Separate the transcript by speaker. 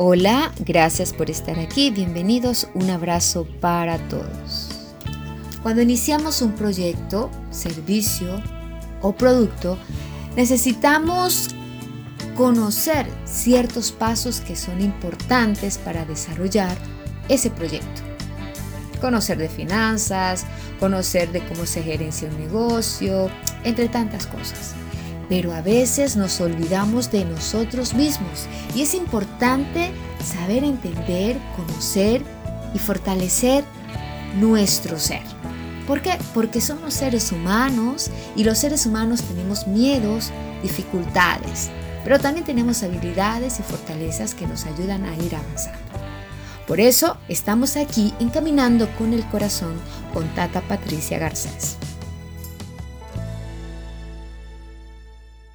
Speaker 1: Hola, gracias por estar aquí, bienvenidos, un abrazo para todos. Cuando iniciamos un proyecto, servicio o producto, necesitamos conocer ciertos pasos que son importantes para desarrollar ese proyecto. Conocer de finanzas, conocer de cómo se gerencia un negocio, entre tantas cosas pero a veces nos olvidamos de nosotros mismos y es importante saber entender, conocer y fortalecer nuestro ser. ¿Por qué? Porque somos seres humanos y los seres humanos tenemos miedos, dificultades, pero también tenemos habilidades y fortalezas que nos ayudan a ir avanzando. Por eso estamos aquí encaminando con el corazón con Tata Patricia Garcés.